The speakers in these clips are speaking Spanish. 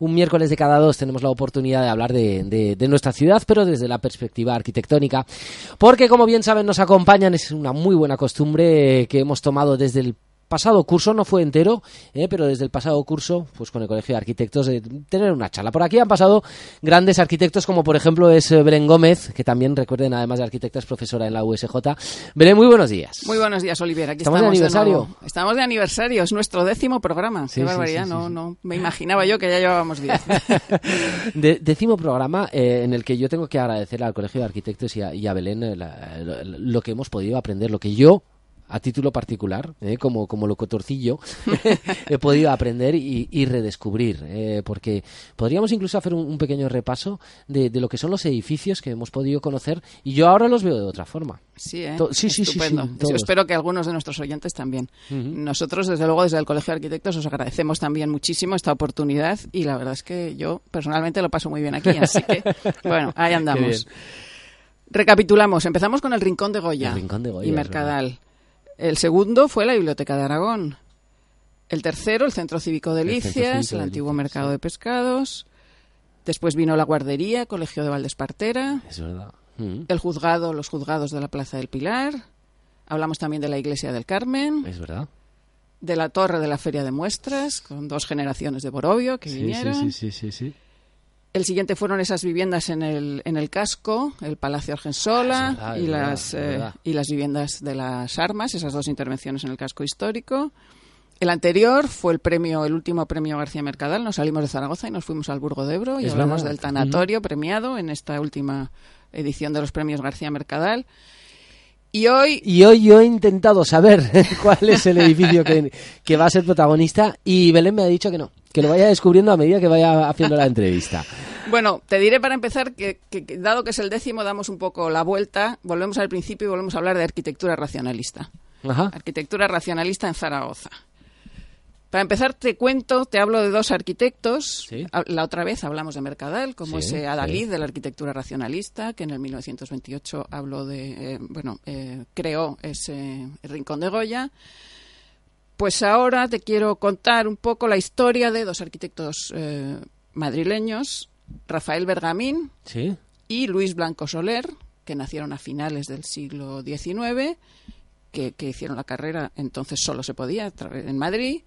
un miércoles de cada dos tenemos la oportunidad de hablar de, de, nuestra ciudad, pero desde la perspectiva arquitectónica, porque como bien saben nos acompañan, es una muy buena costumbre que hemos tomado desde el pasado curso, no fue entero, eh, pero desde el pasado curso, pues con el Colegio de Arquitectos, de tener una charla. Por aquí han pasado grandes arquitectos, como por ejemplo es eh, Belén Gómez, que también recuerden, además de arquitecta, es profesora en la USJ. Belén, muy buenos días. Muy buenos días, Olivier. Aquí estamos, de aniversario. estamos de aniversario, es nuestro décimo programa. Qué barbaridad, no, no me imaginaba yo que ya llevábamos diez. décimo programa eh, en el que yo tengo que agradecer al Colegio de Arquitectos y a, Belén lo que hemos podido aprender, lo que yo a título particular, ¿eh? como, como locotorcillo, he podido aprender y, redescubrir, eh, porque podríamos incluso hacer un, pequeño repaso de, lo que son los edificios que hemos podido conocer y yo ahora los veo de otra forma. Sí, ¿eh? sí, sí, sí, Yo espero que algunos de nuestros oyentes también. Nosotros, desde luego, desde el Colegio de Arquitectos, os agradecemos también muchísimo esta oportunidad y la verdad es que yo personalmente lo paso muy bien aquí, así que, bueno, ahí andamos. Recapitulamos, empezamos con el Rincón de Goya, Rincón de Goya y Mercadal. El segundo fue la Biblioteca de Aragón. El tercero, el Centro Cívico de Licias, el, antiguo Mercado de Pescados. Después vino la guardería, Colegio de Valdespartera. Es verdad. Mm. El juzgado, los juzgados de la Plaza del Pilar. Hablamos también de la Iglesia del Carmen. Es verdad. De la Torre de la Feria de Muestras, con dos generaciones de Borovio que vinieron. Sí, sí, sí, sí, el siguiente fueron esas viviendas en el, en el casco, el Palacio Argensola ah, y, las, eh, y las viviendas de las armas, esas dos intervenciones en el casco histórico. El anterior fue el premio, el último premio García Mercadal. Nos salimos de Zaragoza y nos fuimos al Burgo de Ebro y hablamos del tanatorio premiado en esta última edición de los premios García Mercadal. Y hoy... Y hoy yo he intentado saber cuál es el edificio que, que va a ser protagonista y Belén me ha dicho que no, que lo vaya descubriendo a medida que vaya haciendo la entrevista. Bueno, te diré para empezar que, dado que es el décimo, damos un poco la vuelta, volvemos al principio y volvemos a hablar de arquitectura racionalista. Arquitectura racionalista en Zaragoza. Para empezar, te cuento, te hablo de dos arquitectos. La otra vez hablamos de Mercadal, como ese Adalid de la arquitectura racionalista, que en el 1928 habló de, eh, bueno, eh, creó ese Rincón de Goya. Pues ahora te quiero contar un poco la historia de dos arquitectos eh, madrileños, Rafael Bergamín y Luis Blanco Soler, que nacieron a finales del siglo XIX, que, hicieron la carrera entonces solo se podía en Madrid,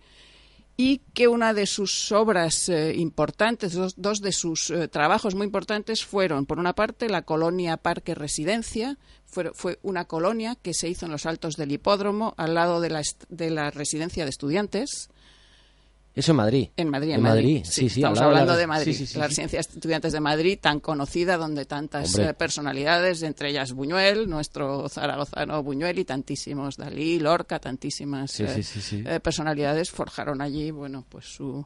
y que una de sus obras eh, importantes, dos, de sus eh, trabajos muy importantes fueron, por una parte, la colonia Parque Residencia, fue, fue, una colonia que se hizo en los altos del hipódromo, al lado de la, de la residencia de estudiantes, eso en Madrid. En Madrid, en, Madrid. Sí, sí, estamos hablando de Madrid. la residencia de estudiantes de Madrid, tan conocida, donde tantas eh, personalidades, entre ellas Buñuel, nuestro zaragozano Buñuel y tantísimos Dalí, Lorca, tantísimas eh, eh, personalidades forjaron allí, bueno, pues su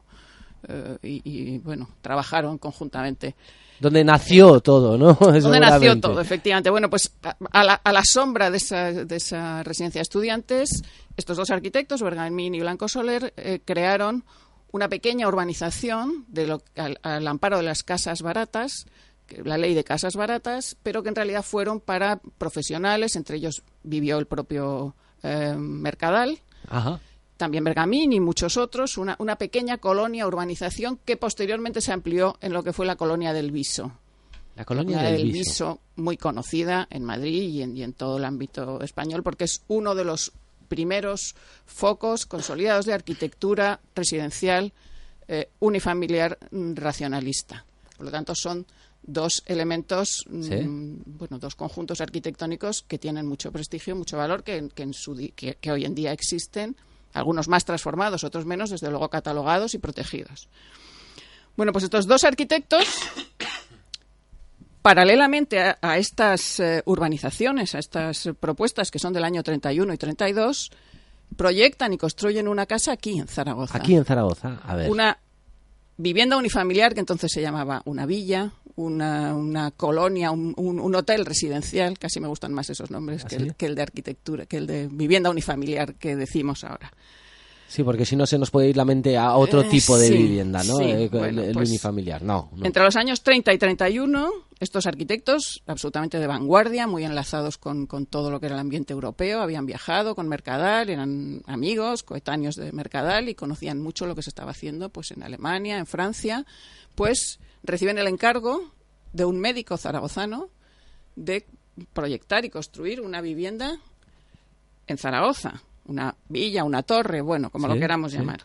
y, bueno, trabajaron conjuntamente. Donde nació todo, ¿no? Donde nació todo, efectivamente. Bueno, pues a la, a la sombra de esa, de esa residencia de estudiantes estos dos arquitectos, Bergamín y Blanco Soler, eh, crearon una pequeña urbanización de lo, al, amparo de las casas baratas, la ley de casas baratas, pero que en realidad fueron para profesionales, entre ellos vivió el propio eh, Mercadal, también Bergamín y muchos otros, una, una, pequeña colonia, urbanización que posteriormente se amplió en lo que fue la colonia del Viso. La colonia del, Viso. muy conocida en Madrid y en, y en todo el ámbito español, porque es uno de los primeros focos consolidados de arquitectura residencial eh, unifamiliar mm, racionalista. Por lo tanto, son dos elementos, mm, bueno, dos conjuntos arquitectónicos que tienen mucho prestigio, mucho valor, que, que hoy en día existen, algunos más transformados, otros menos, desde luego catalogados y protegidos. Bueno, pues estos dos arquitectos Paralelamente a, estas eh, urbanizaciones, a estas propuestas que son del año 31 y 32, proyectan y construyen una casa aquí en Zaragoza. Aquí en Zaragoza, a ver. Una vivienda unifamiliar que entonces se llamaba una villa, una, colonia, un, hotel residencial, casi me gustan más esos nombres ¿Ah, que, el, que, el, de arquitectura, que el de vivienda unifamiliar que decimos ahora. Sí, porque si no se nos puede ir la mente a otro eh, tipo de vivienda, ¿no? el, pues unifamiliar, no, Entre los años 30 y 31, estos arquitectos, absolutamente de vanguardia, muy enlazados con, con, todo lo que era el ambiente europeo, habían viajado con Mercadal, eran amigos, coetáneos de Mercadal y conocían mucho lo que se estaba haciendo pues en Alemania, en Francia, pues reciben el encargo de un médico zaragozano de proyectar y construir una vivienda en Zaragoza, una villa, una torre, bueno, como lo queramos llamar.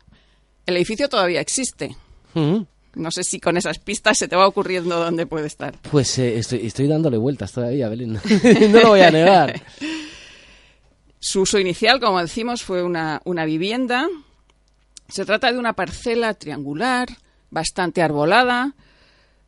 El edificio todavía existe. No sé si con esas pistas se te va ocurriendo dónde puede estar. Pues eh, estoy, estoy dándole vueltas todavía, Belén. no lo voy a negar. Su uso inicial, como decimos, fue una, una vivienda. Se trata de una parcela triangular, bastante arbolada,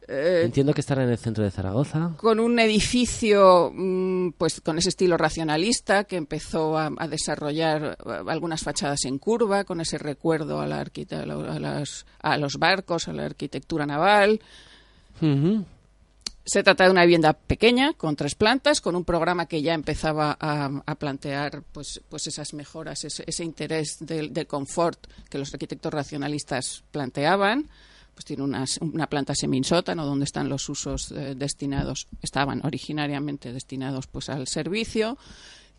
eh, Entiendo que estará en el centro de Zaragoza. Con un edificio, mm, pues con ese estilo racionalista que empezó a, desarrollar eh, algunas fachadas en curva, con ese recuerdo a, la a, a los barcos, a la arquitectura naval. Se trata de una vivienda pequeña, con tres plantas, con un programa que ya empezaba a, plantear pues, pues esas mejoras, ese, interés del de confort que los arquitectos racionalistas planteaban pues tiene una, una planta seminsótano donde están los usos eh, destinados, estaban originariamente destinados pues al servicio.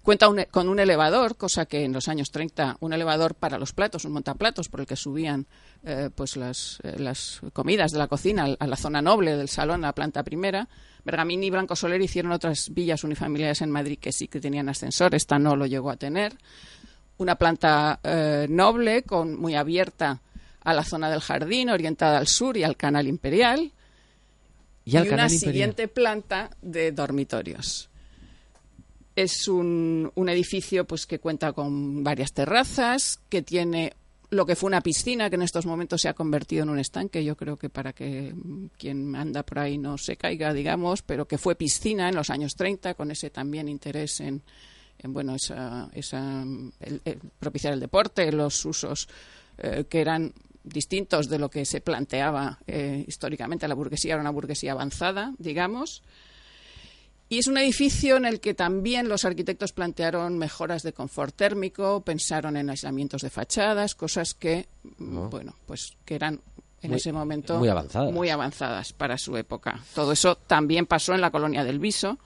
Cuenta con un elevador, cosa que en los años 30, un elevador para los platos, un montaplatos por el que subían eh, pues las, eh, las, comidas de la cocina a la zona noble del salón, a la planta primera. Bergamini y Blanco Soler hicieron otras villas unifamiliares en Madrid que sí que tenían ascensor, esta no lo llegó a tener. Una planta noble, con, muy abierta a la zona del jardín, orientada al sur y al canal imperial. Y, una siguiente planta de dormitorios. Es un, un, edificio pues, que cuenta con varias terrazas, que tiene lo que fue una piscina, que en estos momentos se ha convertido en un estanque. Yo creo que para que quien anda por ahí no se caiga, digamos, pero que fue piscina en los años 30, con ese también interés en, en bueno, esa, esa propiciar el deporte, los usos eh, que eran distintos de lo que se planteaba eh, históricamente. La burguesía era una burguesía avanzada, digamos. Y es un edificio en el que también los arquitectos plantearon mejoras de confort térmico, pensaron en aislamientos de fachadas, cosas que, bueno, pues que eran en ese momento muy avanzadas. muy avanzadas para su época. Todo eso también pasó en la colonia del Viso.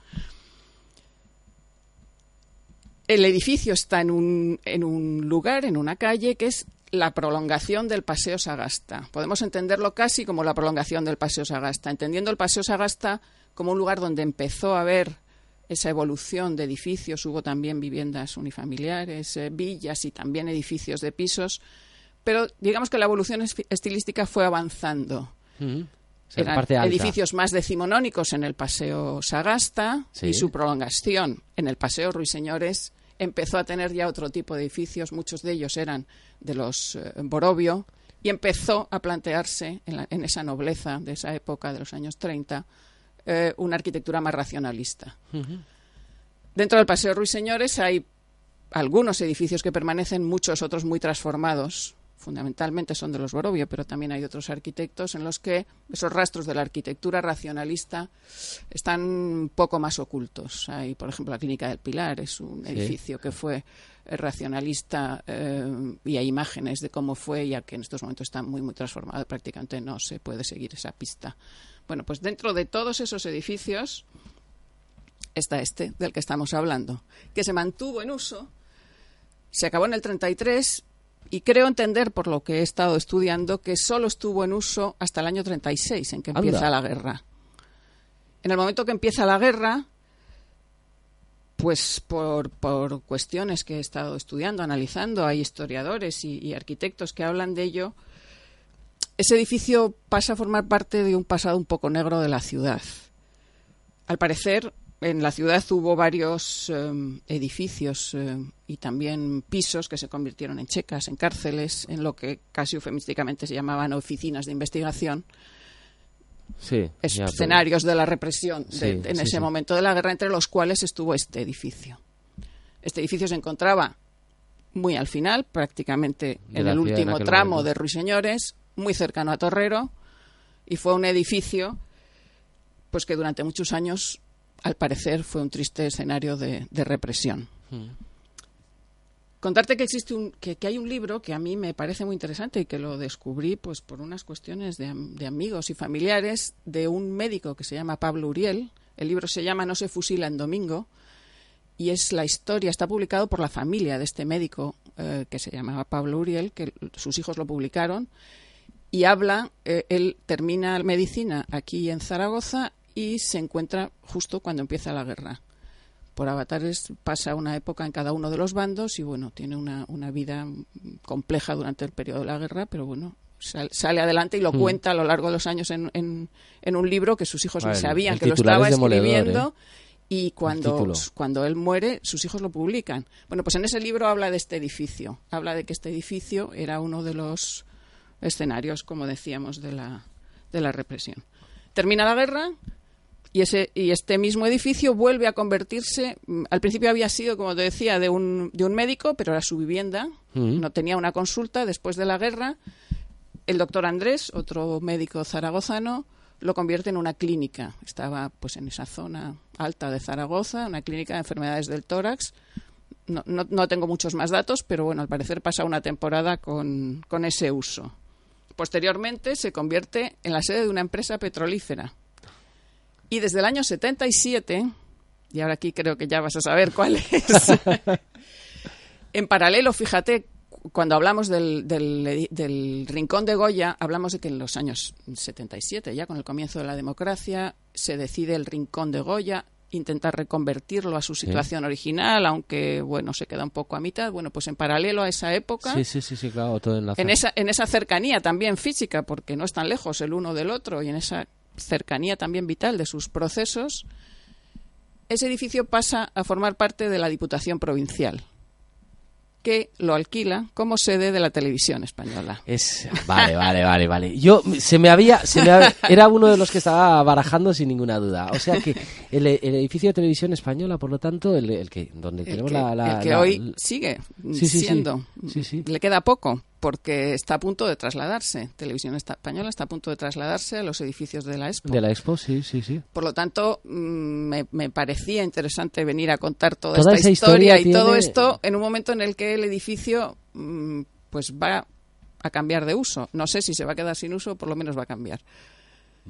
El edificio está en un, en un lugar, en una calle, que es la prolongación del Paseo Sagasta. Podemos entenderlo casi como la prolongación del Paseo Sagasta, entendiendo el Paseo Sagasta como un lugar donde empezó a haber esa evolución de edificios, hubo también viviendas unifamiliares, eh, villas y también edificios de pisos, pero digamos que la evolución estilística fue avanzando. Eran edificios más decimonónicos en el Paseo Sagasta y su prolongación en el Paseo Ruiseñores empezó a tener ya otro tipo de edificios, muchos de ellos eran de los eh, Borovio, y empezó a plantearse en, esa nobleza de esa época, de los años 30, eh, una arquitectura más racionalista. Dentro del Paseo Ruiseñores hay algunos edificios que permanecen, muchos otros muy transformados, fundamentalmente son de los Borovio, pero también hay otros arquitectos en los que esos rastros de la arquitectura racionalista están un poco más ocultos. Hay, por ejemplo, la Clínica del Pilar, es un edificio que fue eh, racionalista eh, y hay imágenes de cómo fue, ya que en estos momentos está muy, muy transformado, prácticamente no se puede seguir esa pista. Bueno, pues dentro de todos esos edificios está este del que estamos hablando, que se mantuvo en uso, se acabó en el 33 y creo entender, por lo que he estado estudiando, que solo estuvo en uso hasta el año 36, en que empieza la guerra. En el momento que empieza la guerra, pues por, por cuestiones que he estado estudiando, analizando, hay historiadores y arquitectos que hablan de ello, ese edificio pasa a formar parte de un pasado un poco negro de la ciudad. Al parecer, en la ciudad hubo varios em, edificios em, y también pisos que se convirtieron en checas, en cárceles, en lo que casi eufemísticamente se llamaban oficinas de investigación. Sí, escenarios de la represión en ese momento de la guerra, entre los cuales estuvo este edificio. Este edificio se encontraba muy al final, prácticamente en el último tramo de Ruiseñores, muy cercano a Torrero, y fue un edificio pues que durante muchos años al parecer fue un triste escenario de, represión. contarte que existe un que, hay un libro que a mí me parece muy interesante y que lo descubrí pues por unas cuestiones de, de, amigos y familiares de un médico que se llama Pablo Uriel el libro se llama No se fusila en domingo y es la historia está publicado por la familia de este médico eh, que se llamaba Pablo Uriel que sus hijos lo publicaron y habla eh, él termina medicina aquí en Zaragoza y se encuentra justo cuando empieza la guerra por avatares pasa una época en cada uno de los bandos y bueno, tiene una, una vida compleja durante el periodo de la guerra, pero bueno, sale adelante y lo mm. cuenta a lo largo de los años en, en, un libro que sus hijos sabían que lo estaba escribiendo. ¿eh? Y cuando, cuando él muere, sus hijos lo publican. Bueno, pues en ese libro habla de este edificio. Habla de que este edificio era uno de los escenarios, como decíamos, de la, de la represión. Termina la guerra, y, ese, y este mismo edificio vuelve a convertirse, mm, al principio había sido, como te decía, de un, de un médico, pero era su vivienda, mm. no tenía una consulta después de la guerra. El doctor Andrés, otro médico zaragozano, lo convierte en una clínica. Estaba pues en esa zona alta de Zaragoza, una clínica de enfermedades del tórax. No, no, no tengo muchos más datos, pero bueno, al parecer pasa una temporada con, con ese uso. Posteriormente se convierte en la sede de una empresa petrolífera, y desde el año 77, y ahora aquí creo que ya vas a saber cuál es, en paralelo, fíjate, cuando hablamos del, del, Rincón de Goya, hablamos de que en los años 77, ya con el comienzo de la democracia, se decide el Rincón de Goya, intentar reconvertirlo a su situación original, aunque bueno, se queda un poco a mitad. Bueno, pues en paralelo a esa época, sí, sí, sí, claro, todo en, esa, en esa cercanía también física, porque no están lejos el uno del otro, y en esa cercanía también vital de sus procesos, ese edificio pasa a formar parte de la Diputación Provincial que lo alquila como sede de la televisión española. Es vale, vale, vale, vale. Yo se me había, se me era uno de los que estaba barajando sin ninguna duda. O sea que el, edificio de televisión española, por lo tanto, el, que donde tenemos la, el que hoy sigue siendo, le queda poco porque está a punto de trasladarse. Televisión Española está a punto de trasladarse a los edificios de la Expo. De la Expo, sí, sí, sí. Por lo tanto, mm, me, parecía interesante venir a contar toda, esta historia, y todo esto en un momento en el que el edificio mm, pues va a cambiar de uso. No sé si se va a quedar sin uso, por lo menos va a cambiar.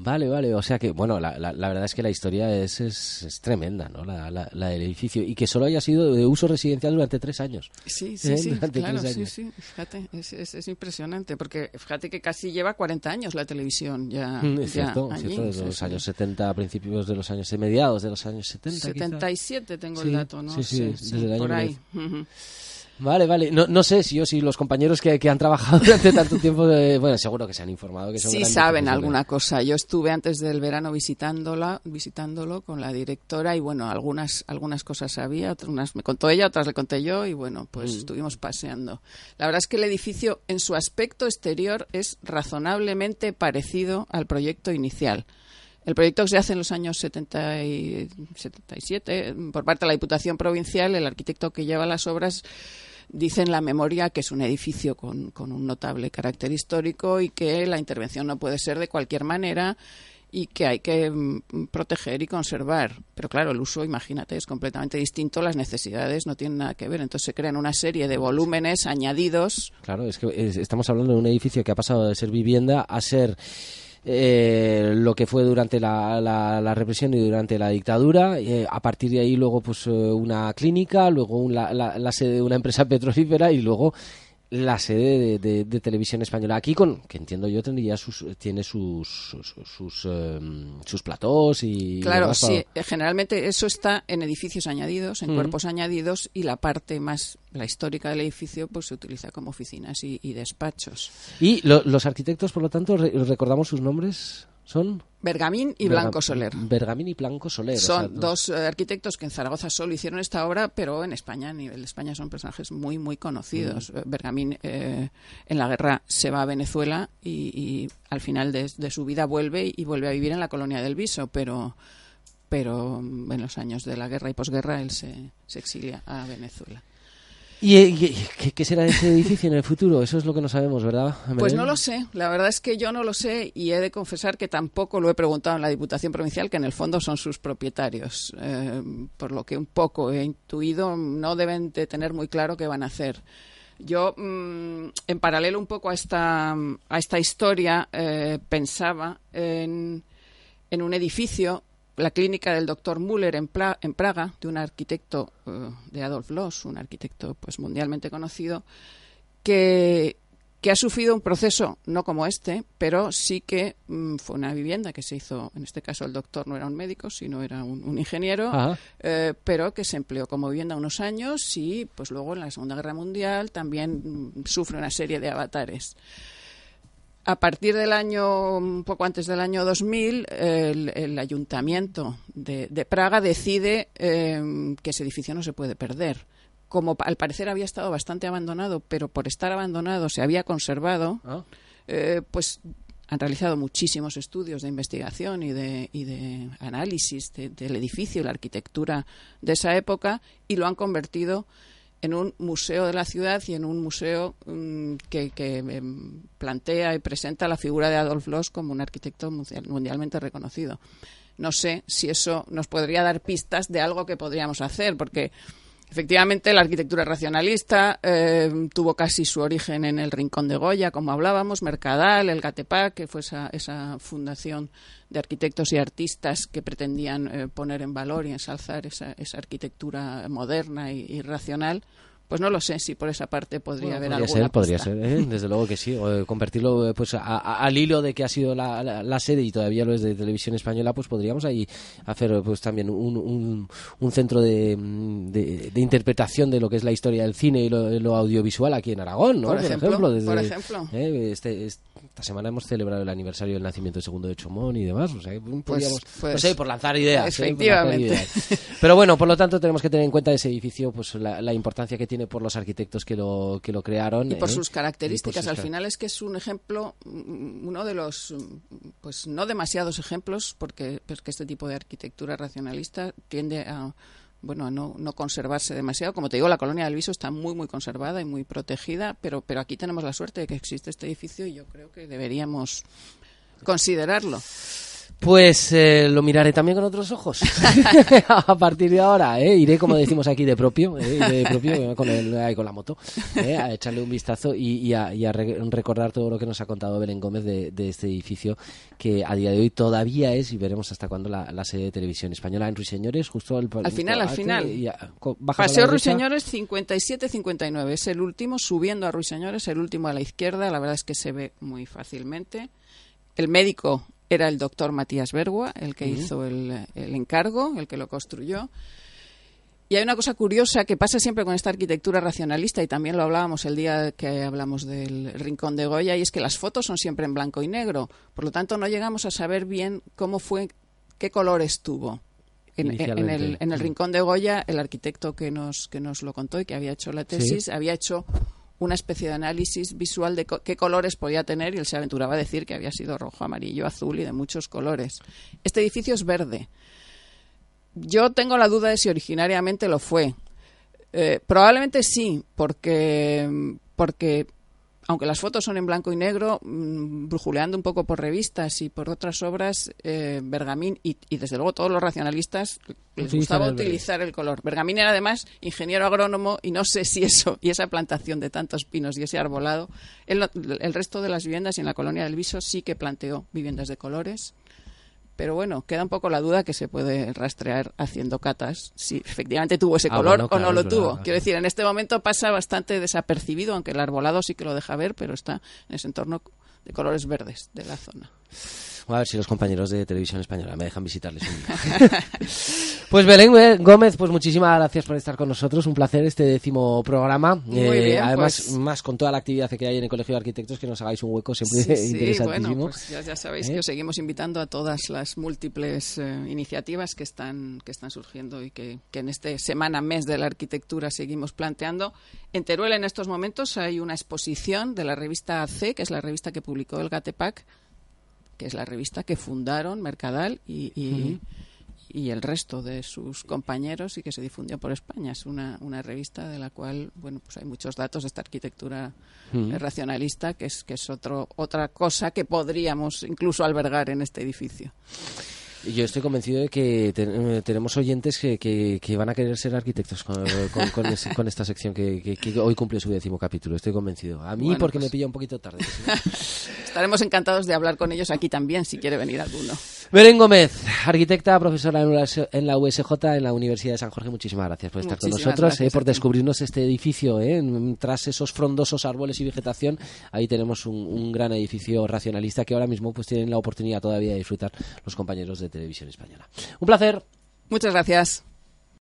Vale, vale. O sea que, bueno, la, la, verdad es que la historia es, es, tremenda, ¿no? La, la, del edificio. Y que solo haya sido de uso residencial durante tres años. Sí, sí, ¿Eh? sí. Claro, sí, sí. Fíjate, es, es, impresionante. Porque fíjate que casi lleva 40 años la televisión ya. Mm, es cierto, desde los años 70, principios de los años, mediados de los años 70. 77 tengo el dato, ¿no? Sí, sí, desde el año por ahí. Vale, vale. No, no sé si yo, si los compañeros que, que han trabajado durante tanto tiempo, bueno, seguro que se han informado. Que sí saben alguna cosa. Yo estuve antes del verano visitándola, visitándolo con la directora y bueno, algunas, algunas cosas sabía, unas me contó ella, otras le conté yo y bueno, pues mm. estuvimos paseando. La verdad es que el edificio en su aspecto exterior es razonablemente parecido al proyecto inicial. El proyecto que se hace en los años 70 y 77 por parte de la Diputación Provincial, el arquitecto que lleva las obras dice en la memoria que es un edificio con, con un notable carácter histórico y que la intervención no puede ser de cualquier manera y que hay que mm, proteger y conservar. Pero claro, el uso, imagínate, es completamente distinto, las necesidades no tienen nada que ver. Entonces se crean una serie de volúmenes añadidos. Claro, es que estamos hablando de un edificio que ha pasado de ser vivienda a ser eh, lo que fue durante la, represión y durante la dictadura. Eh, a partir de ahí luego pues eh, una clínica, luego la, la, sede de una empresa petrolífera y luego la sede de, televisión española. Aquí con que entiendo yo tendría sus tiene sus sus sus, em, platós y claro sí generalmente eso está en edificios añadidos en cuerpos añadidos y la parte más la histórica del edificio pues se utiliza como oficinas y, despachos. Y los arquitectos por lo tanto recordamos sus nombres son Bergamín y Blanco Soler. Bergamín y Blanco Soler. Son dos eh, arquitectos que en Zaragoza solo hicieron esta obra, pero en España, a nivel de España, son personajes muy, muy conocidos. Mm. Bergamín eh, en la guerra se va a Venezuela y, al final de, su vida vuelve y vuelve a vivir en la colonia del Viso, pero, pero en los años de la guerra y posguerra él se, se exilia a Venezuela. ¿Y, qué, será ese edificio en el futuro? Eso es lo que no sabemos, ¿verdad? Pues no lo sé. La verdad es que yo no lo sé y he de confesar que tampoco lo he preguntado en la Diputación Provincial, que en el fondo son sus propietarios. Eh, por lo que un poco he intuido, no deben de tener muy claro qué van a hacer. Yo, mm, en paralelo un poco a esta, a esta historia, eh, pensaba en, en, un edificio, la clínica del doctor Müller en, en Praga, de un arquitecto eh, de Adolf Loos, un arquitecto pues mundialmente conocido, que, que ha sufrido un proceso no como este, pero sí que mm, fue una vivienda que se hizo, en este caso el doctor no era un médico, sino era un, ingeniero, eh, pero que se empleó como vivienda unos años y pues luego en la Segunda Guerra Mundial también mm, sufre una serie de avatares. A partir del año, un poco antes del año 2000, el, ayuntamiento de, Praga decide eh, que ese edificio no se puede perder como al parecer había estado bastante abandonado, pero por estar abandonado se había conservado, ah. eh, pues han realizado muchísimos estudios de investigación y de, y de análisis del edificio, la arquitectura de esa época, y lo han convertido en un museo de la ciudad y en un museo mm, que, em, plantea y presenta la figura de Adolf Loos como un arquitecto mundialmente reconocido. No sé si eso nos podría dar pistas de algo que podríamos hacer, porque Efectivamente, la arquitectura racionalista eh, tuvo casi su origen en el Rincón de Goya, como hablábamos, Mercadal, el Gatepac, que fue esa, esa fundación de arquitectos y artistas que pretendían eh, poner en valor y ensalzar esa, esa arquitectura moderna y racional pues no lo sé si por esa parte podría haber podría alguna ser, Podría ser, ¿eh? desde luego que sí. O, eh, convertirlo eh, pues al hilo de que ha sido la, sede y todavía lo es de televisión española, pues podríamos ahí hacer pues también un, un, centro de, de, interpretación de lo que es la historia del cine y lo, audiovisual aquí en Aragón, ¿no? Por ejemplo. Desde, por ejemplo. Este, esta semana hemos celebrado el aniversario del nacimiento del segundo de Chomón y demás. O sea, pues, podríamos, pues, no sé, por lanzar ideas. Efectivamente. Pero bueno, por lo tanto tenemos que tener en cuenta ese edificio, pues la, la importancia que tiene por los arquitectos que lo, que lo crearon. Y por ¿eh? sus características. Al final es que es un ejemplo, mm, uno de los, pues no demasiados ejemplos, porque, porque este tipo de arquitectura racionalista tiende a bueno, a no, no conservarse demasiado. Como te digo, la colonia del Viso está muy, muy conservada y muy protegida, pero, pero aquí tenemos la suerte de que existe este edificio y yo creo que deberíamos considerarlo. Pues eh, lo miraré también con otros ojos. a partir de ahora, ¿eh? iré, como decimos aquí, de propio, ¿eh? de propio con, el, con la moto, ¿eh? a echarle un vistazo y, a, recordar todo lo que nos ha contado Belén Gómez de, este edificio, que a día de hoy todavía es, y veremos hasta cuándo, la, sede de televisión española en Ruiseñores, justo al, al final. al final. Paseo Ruiseñores 57-59, es el último, subiendo a Ruiseñores, el último a la izquierda, la verdad es que se ve muy fácilmente. El médico era el doctor Matías Bergua el que hizo el, encargo, el que lo construyó. Y hay una cosa curiosa que pasa siempre con esta arquitectura racionalista, y también lo hablábamos el día que hablamos del Rincón de Goya, y es que las fotos son siempre en blanco y negro. Por lo tanto, no llegamos a saber bien cómo fue, qué colores tuvo. En, el, en el Rincón de Goya, el arquitecto que nos, que nos lo contó y que había hecho la tesis, había hecho una especie de análisis visual de qué colores podía tener y él se aventuraba a decir que había sido rojo, amarillo, azul y de muchos colores. Este edificio es verde. Yo tengo la duda de si originariamente lo fue. Eh, probablemente sí, porque, porque aunque las fotos son en blanco y negro, mm, brujuleando un poco por revistas y por otras obras, eh, Bergamín y, desde luego todos los racionalistas les gustaba utilizar el color. Bergamín era además ingeniero agrónomo y no sé si eso y esa plantación de tantos pinos y ese arbolado, el, el resto de las viviendas y en la colonia del Viso sí que planteó viviendas de colores pero bueno, queda un poco la duda que se puede rastrear haciendo catas si efectivamente tuvo ese ah, color o no lo tuvo. Quiero decir, en este momento pasa bastante desapercibido, aunque el arbolado sí que lo deja ver, pero está en ese entorno de colores verdes de la zona. A ver si los compañeros de Televisión Española me dejan visitarles un día. pues Belén Gómez, pues muchísimas gracias por estar con nosotros. Un placer este décimo programa. Eh, además, pues más con toda la actividad que hay en el Colegio de Arquitectos, que nos hagáis un hueco siempre sí, interesantísimo. bueno, pues ya, sabéis que ¿Eh? os seguimos invitando a todas las múltiples eh, iniciativas que están, que están surgiendo y que, que en este semana, mes de la arquitectura seguimos planteando. En Teruel en estos momentos hay una exposición de la revista C, que es la revista que publicó el Gatepac, que es la revista que fundaron Mercadal y, y el resto de sus compañeros y que se difundió por España. Es una, una revista de la cual, bueno, pues hay muchos datos de esta arquitectura racionalista, que es, que es otro, otra cosa que podríamos incluso albergar en este edificio. Yo estoy convencido de que eh, tenemos oyentes que, que, van a querer ser arquitectos con, con, esta sección que, hoy cumple su décimo capítulo. Estoy convencido. A mí porque me pues pilla un poquito tarde. Estaremos encantados de hablar con ellos aquí también, si quiere venir alguno. Belén Gómez, arquitecta, profesora en la USJ, en la Universidad de San Jorge. Muchísimas gracias por estar con nosotros, eh, por descubrirnos este edificio. Eh, tras esos frondosos árboles y vegetación, ahí tenemos un, gran edificio racionalista que ahora mismo pues tienen la oportunidad todavía de disfrutar los compañeros Televisión Española. Un placer. Muchas gracias.